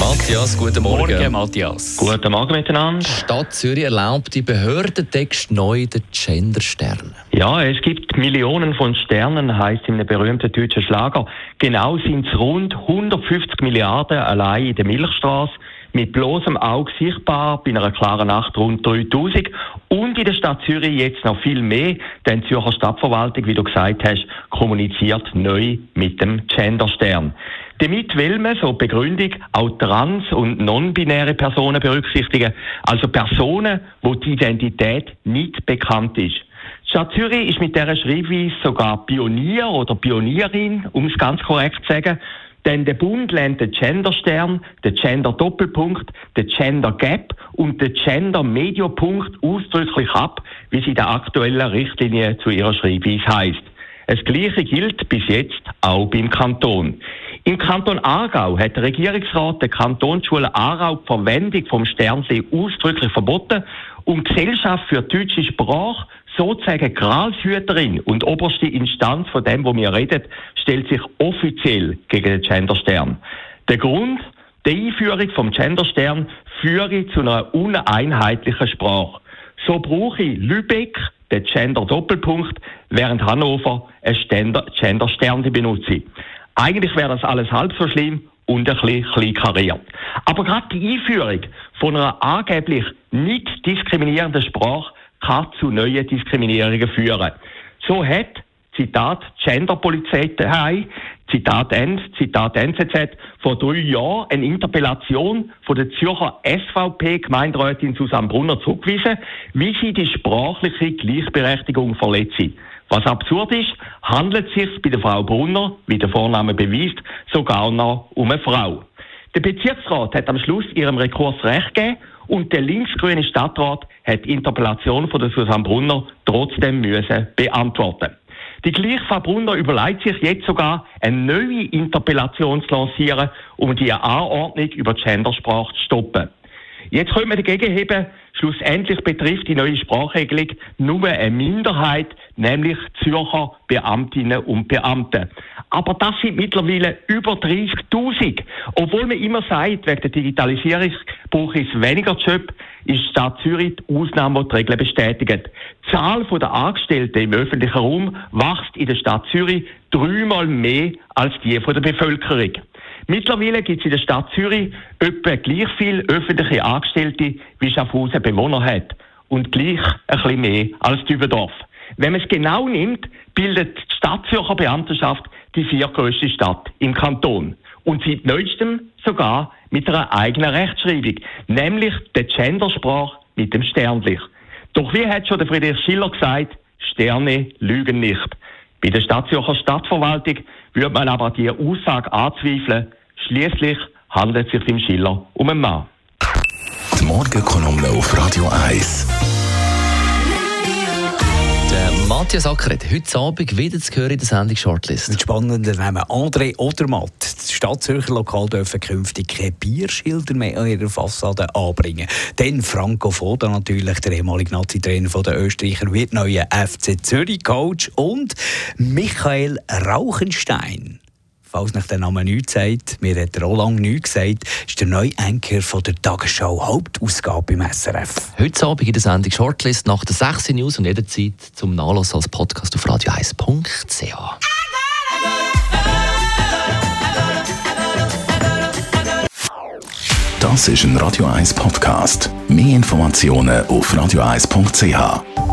Matthias, guten Morgen. Morgen, Matthias. Guten Morgen miteinander. Die Stadt Zürich erlaubt die Behördentext neu den Genderstern. Ja, es gibt Millionen von Sternen, heißt in einem berühmten deutschen Schlager. Genau sind es rund 150 Milliarden allein in der Milchstraße. Mit bloßem Auge sichtbar, bei einer klaren Nacht rund 3000. Und in der Stadt Zürich jetzt noch viel mehr, denn die Zürcher Stadtverwaltung, wie du gesagt hast, kommuniziert neu mit dem Genderstern. Damit will man, so Begründung, auch trans- und non-binäre Personen berücksichtigen, also Personen, wo die Identität nicht bekannt ist. Die Stadt Zürich ist mit dieser Schreibweise sogar Pionier oder Pionierin, um es ganz korrekt zu sagen, denn der Bund lehnt den Genderstern, den Gender-Doppelpunkt, den Gender-Gap und den Gender-Mediopunkt ausdrücklich ab, wie sie der aktuellen Richtlinie zu ihrer Schreibweise heißt. Das Gleiche gilt bis jetzt auch beim Kanton. Im Kanton Aargau hat der Regierungsrat der Kantonsschule Aarau die Verwendung vom Sternsee ausdrücklich verboten und die Gesellschaft für deutsche Sprache, sozusagen Gralshüterin und oberste Instanz von dem, wo wir reden, stellt sich offiziell gegen den Genderstern. Der Grund, die Einführung vom Genderstern führe zu einer uneinheitlichen Sprache. So brauche ich Lübeck den Gender-Doppelpunkt, während Hannover ein Gender-Stern benutze. Eigentlich wäre das alles halb so schlimm und ein bisschen klein kariert. Aber gerade die Einführung von einer angeblich nicht diskriminierenden Sprache kann zu neuen Diskriminierungen führen. So hat, Zitat, Genderpolizei Zitat N, Zitat NZZ, vor drei Jahren eine Interpellation von der Zürcher SVP-Gemeinderätin Susanne Brunner zurückgewiesen, wie sie die sprachliche Gleichberechtigung verletzt. Was absurd ist, handelt es sich bei der Frau Brunner, wie der Vorname beweist, sogar noch um eine Frau. Der Bezirksrat hat am Schluss ihrem Rekurs recht gegeben und der linksgrüne Stadtrat hat die Interpellation von der Susanne Brunner trotzdem müssen beantworten. Die gleiche Frau Brunner überlegt sich jetzt sogar, eine neue Interpellation zu lancieren, um die Anordnung über Gendersprache zu stoppen. Jetzt können wir dagegen heben, schlussendlich betrifft die neue Sprachregelung nur eine Minderheit, nämlich Zürcher Beamtinnen und Beamte. Aber das sind mittlerweile über 30.000. Obwohl man immer sagt, wegen der Digitalisierung brauche es weniger Job, ist die Stadt Zürich die Ausnahme, die die Regeln bestätigt. Die Zahl der Angestellten im öffentlichen Raum wächst in der Stadt Zürich dreimal mehr als die der Bevölkerung. Mittlerweile gibt es in der Stadt Zürich etwa gleich viele öffentliche Angestellte, wie Schaffhausen Bewohner hat. Und gleich ein bisschen mehr als Dübendorf. Wenn man es genau nimmt, bildet die Stadt Beamtenschaft die viertgrößte Stadt im Kanton. Und seit neuestem sogar mit einer eigenen Rechtschreibung, nämlich der Gendersprache mit dem Sternlich. Doch wie hat schon der Friedrich Schiller gesagt, Sterne lügen nicht. Bei der Stadtzürcher Stadtverwaltung würde man aber die Aussage anzweifeln. Schließlich handelt es sich im Schiller um einen Mann. Die Morgenkolumne auf Radio 1. Matthias Ackeret, heute Abend wieder zu hören in der Sendung Shortlist. Mit spannenden Namen André Odermatt. Die Stadtzürcher Lokal dürfen künftig keine Bierschilder mehr an ihrer Fassade anbringen. Dann Franco Foda natürlich, der ehemalige Nazi-Trainer der Österreicher, wird neuer FC Zürich-Coach und Michael Rauchenstein falls nach der Name nichts sagt, mir hat er auch lange nichts gesagt, ist der neue Anker von der Tagesschau Hauptausgabe im SRF. Heute Abend in der Sendung Shortlist nach der 6 News und jederzeit zum Nachlass als Podcast auf radio1.ch. Das ist ein Radio 1 Podcast. Mehr Informationen auf radio1.ch.